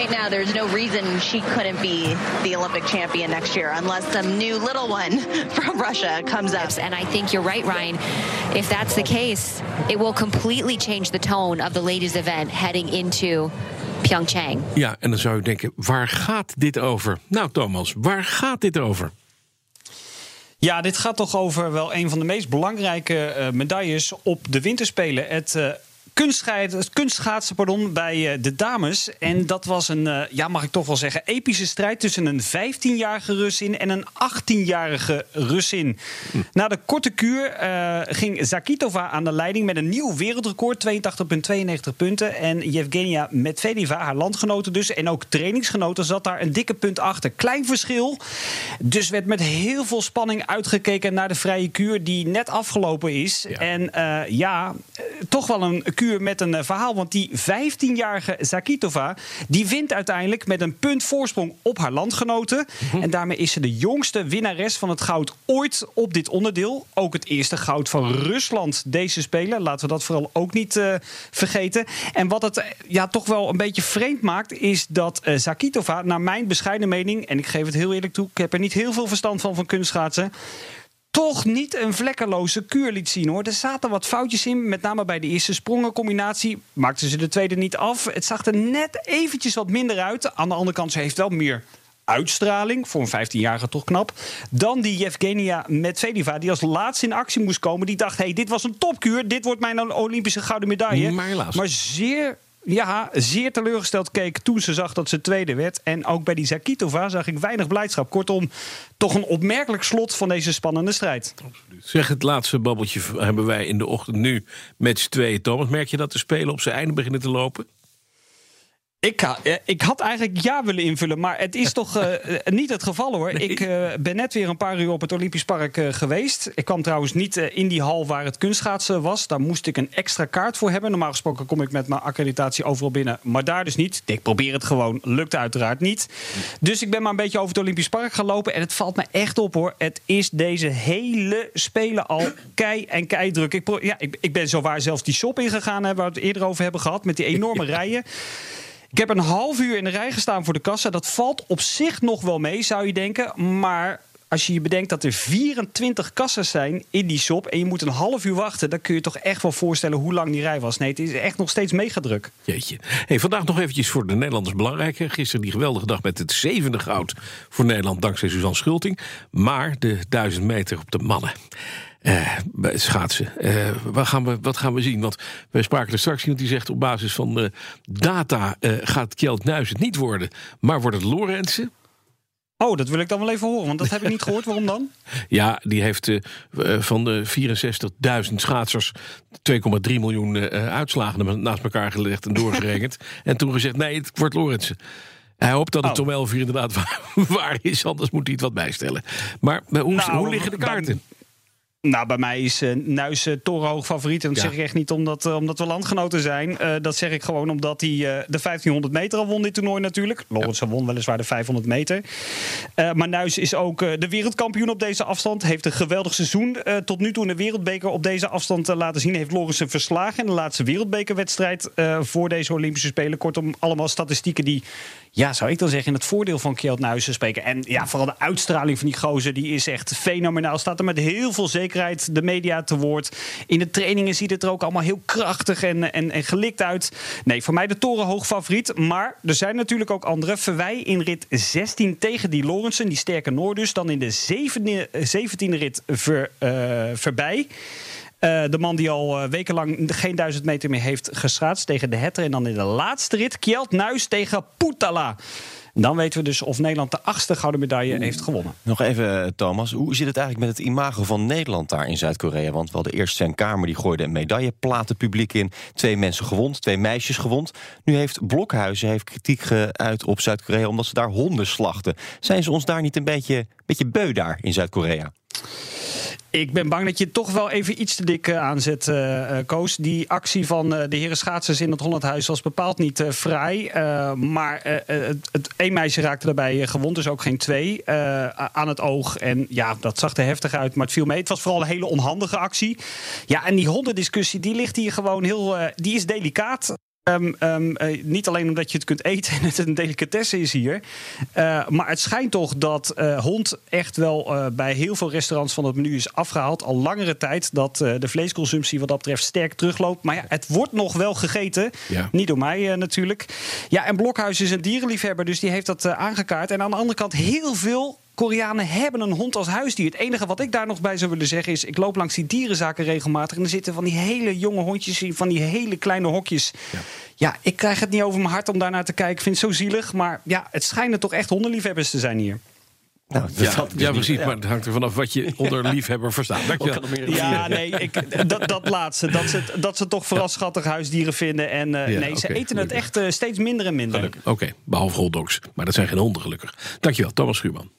right now, there's no reason she couldn't be the Olympic champion next year unless some new little one from Russia comes up. And I think you're right, Ryan. If that's the case, it will completely change the tone of the ladies' event heading into Pyeongchang. Ja, en dan zou je denken, waar gaat dit over? Nou, Thomas, waar gaat dit over? Ja, dit gaat toch over wel een van de meest belangrijke uh, medailles op de winterspelen. Het uh, kunstschaatsen pardon, bij eh, de dames. En dat was een, eh, ja, mag ik toch wel zeggen, epische strijd tussen een 15-jarige Russin en een 18-jarige Russin. Hm. Na de korte kuur uh, ging Zakitova aan de leiding met een nieuw wereldrecord, 82,92 punten. En Yevgenia Medvedeva, haar landgenoten dus, en ook trainingsgenoten, zat daar een dikke punt achter. Klein verschil. Dus werd met heel veel spanning uitgekeken naar de vrije kuur die net afgelopen is. Ja. En ja, toch wel een kuur met een eh, verhaal. Want die 15-jarige Zakitova die wint uiteindelijk met een punt voorsprong op haar landgenoten. Mhm. En daarmee is ze de jongste winnares van het goud ooit op dit onderdeel. Ook het eerste goud van Rusland deze Spelen. Laten we dat vooral ook niet uh, vergeten. En wat het uh, ja, toch wel een beetje vreemd maakt, is dat uh, Zakitova, naar mijn bescheiden mening, en ik geef het heel eerlijk toe, ik heb er niet heel veel verstand van van kunstschaatsen toch niet een vlekkeloze kuur liet zien hoor. Er zaten wat foutjes in, met name bij de eerste sprongencombinatie. Maakten ze de tweede niet af. Het zag er net eventjes wat minder uit. Aan de andere kant, ze heeft wel meer uitstraling. Voor een 15-jarige toch knap. Dan die Yevgenia Medvedeva, die als laatste in actie moest komen. Die dacht, hey, dit was een topkuur. Dit wordt mijn Olympische gouden medaille. Maar helaas. Maar zeer ja, zeer teleurgesteld keek toen ze zag dat ze tweede werd. En ook bij die Zakitova zag ik weinig blijdschap. Kortom, toch een opmerkelijk slot van deze spannende strijd. Absoluut. Zeg, het laatste babbeltje hebben wij in de ochtend nu. Match 2, Thomas. Merk je dat de spelen op zijn einde beginnen te lopen? Ik, eh, ik, had eigenlijk ja willen invullen, maar het is toch uh, niet het geval hoor. Ik uh, ben net weer een paar uur op het Olympisch Park uh, geweest. Ik kwam trouwens niet in die hal waar het kunstschaatsen was. Daar moest ik een extra kaart voor hebben. Normaal gesproken kom ik met mijn accreditatie overal binnen, maar daar dus niet. Ik probeer het gewoon, lukt uiteraard niet. Dus ik ben maar een beetje over het Olympisch Park gelopen en het valt me echt op hoor. Het is deze hele spelen al kei en kei druk. Ik, ja, ik, ik ben zowaar zelfs die shop ingegaan, waar we het eerder over hebben gehad, met die enorme rijen. Ik heb een half uur in de rij gestaan voor de kassa. Dat valt op zich nog wel mee, zou je denken. Maar als je je bedenkt dat er 24 kassas zijn in die shop en je moet een half uur wachten, dan kun je toch echt wel voorstellen hoe lang die rij was. Nee, het is echt nog steeds mega druk. Jeetje. Hey, vandaag nog eventjes voor de Nederlanders belangrijk. Gisteren die geweldige dag met het zevende goud voor Nederland dankzij Suzanne Schulting. Maar de duizend meter op de mannen. Uh, schaatsen. Uh, wat, gaan we, wat gaan we zien? Want wij spraken er straks iemand die zegt... op basis van uh, data gaat Kjeld Nuis het niet worden... maar wordt het Lorentzen? Oh, dat wil ik dan wel even horen, want dat heb ik niet gehoord. Waarom dan? Ja, die heeft van de 64.000 schaatsers 2,3 miljoen uitslagen naast elkaar gelegd en doorgerekend. en toen gezegd, nee, het wordt Lorentzen. Hij hoopt dat het oh. om 11 uur inderdaad waar is, anders moet hij het wat bijstellen. Maar hoe, nou, hoe liggen de kaarten? Nou, bij mij is uh, Nuis uh, torenhoog favoriet. En dat zeg ik echt niet omdat, uh, omdat we landgenoten zijn. dat zeg ik gewoon omdat hij de 1500 meter al won dit toernooi natuurlijk. Lorenz ja. won weliswaar de 500 meter. maar Nuis is ook de wereldkampioen op deze afstand. Heeft een geweldig seizoen tot nu toe in de wereldbeker op deze afstand laten zien. Heeft Lorenz verslagen in de laatste wereldbekerwedstrijd voor deze Olympische Spelen. Kortom, allemaal statistieken die ja, zou ik dan zeggen, in het voordeel van Kjeld Nuizen spreken. En ja, vooral de uitstraling van die gozer, die is echt fenomenaal. Staat er met heel veel zekerheid de media te woord. In de trainingen ziet het er ook allemaal heel krachtig en, en, en gelikt uit. Nee, voor mij de torenhoog favoriet. Maar er zijn natuurlijk ook andere. Verwij in rit 16 tegen die Lorensen, die sterke Noordus. Dan in de 17e, rit ver, uh, voorbij. Uh, de man die al uh, wekenlang geen duizend meter meer heeft geschaatst tegen de Hetter. En dan in de laatste rit Kjeld Nuis tegen Poetala. Dan weten we dus of Nederland de achtste gouden medaille heeft gewonnen. Nog even, eh, Thomas. Hoe zit het eigenlijk met het imago van Nederland daar in Zuid-Korea? Want wel de eerste zijn Kamer die gooide een medailleplaten publiek in. Twee mensen gewond, twee meisjes gewond. Nu heeft Blokhuizen heeft kritiek geuit op Zuid-Korea... omdat ze daar honden slachten. Zijn ze ons daar niet een beetje, beetje beu daar in Zuid-Korea? Ik ben bang dat je toch wel even iets te dik uh, aanzet, uh, Koos. Die actie van de heren schaatsers in het Hollandhuis was bepaald niet vrij. maar het, het één meisje raakte daarbij gewond, dus ook geen twee, aan het oog. En ja, dat zag er heftig uit, maar het viel mee. Het was vooral een hele onhandige actie. Ja, en die hondendiscussie, die ligt hier gewoon heel... die is delicaat. Um, um, uh, niet alleen omdat je het kunt eten en het een delicatesse is hier. Uh, maar het schijnt toch dat uh, hond echt wel bij heel veel restaurants van het menu is afgehaald. Al langere tijd dat de vleesconsumptie wat dat betreft sterk terugloopt. Maar ja, het wordt nog wel gegeten. Ja. Niet door mij natuurlijk. Ja, en Blokhuis is een dierenliefhebber, dus die heeft dat aangekaart. En aan de andere kant heel veel Koreanen hebben een hond als huisdier. Het enige wat ik daar nog bij zou willen zeggen is... ik loop langs die dierenzaken regelmatig... en er zitten van die hele jonge hondjes in van die hele kleine hokjes. Ja. ja, ik krijg het niet over mijn hart om daar naar te kijken. Ik vind het zo zielig, maar ja, het schijnen toch echt hondenliefhebbers te zijn hier. Nou, ja, ja, precies. Maar het hangt er vanaf wat je onder liefhebber verstaat. Dankjewel. Ja, nee, ik, dat, dat laatste. Dat ze, dat ze toch vooral schattig huisdieren vinden. En uh, nee, ze eten het echt uh, steeds minder en minder. Oké, okay, behalve hotdogs. Maar dat zijn geen honden, gelukkig. Dankjewel, Thomas Schuurman.